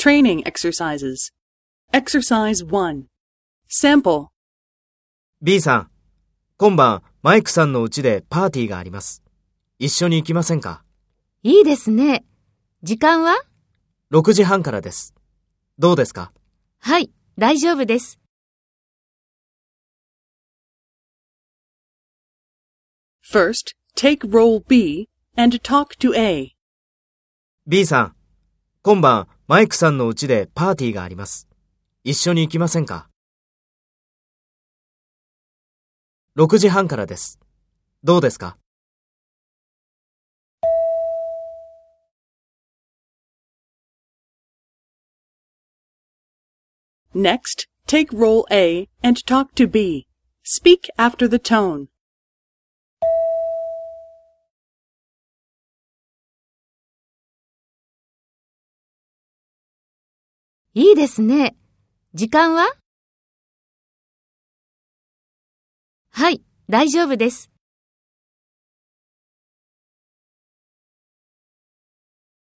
Training exercises. Exercise 1. Sample. B さん、今晩マイクさんの家でパーティーがあります。一緒に行きませんか？いいですね。時間は ?6 時半からです。どうですか？はい、大丈夫です。First, take role B and talk to A. ?B さん、今晩マイクさんの家でパーティーがあります。一緒に行きませんか ?6 時半からです。どうですか？Next, take role A and talk to B. Speak after the tone. いいですね。時間は？はい、大丈夫です。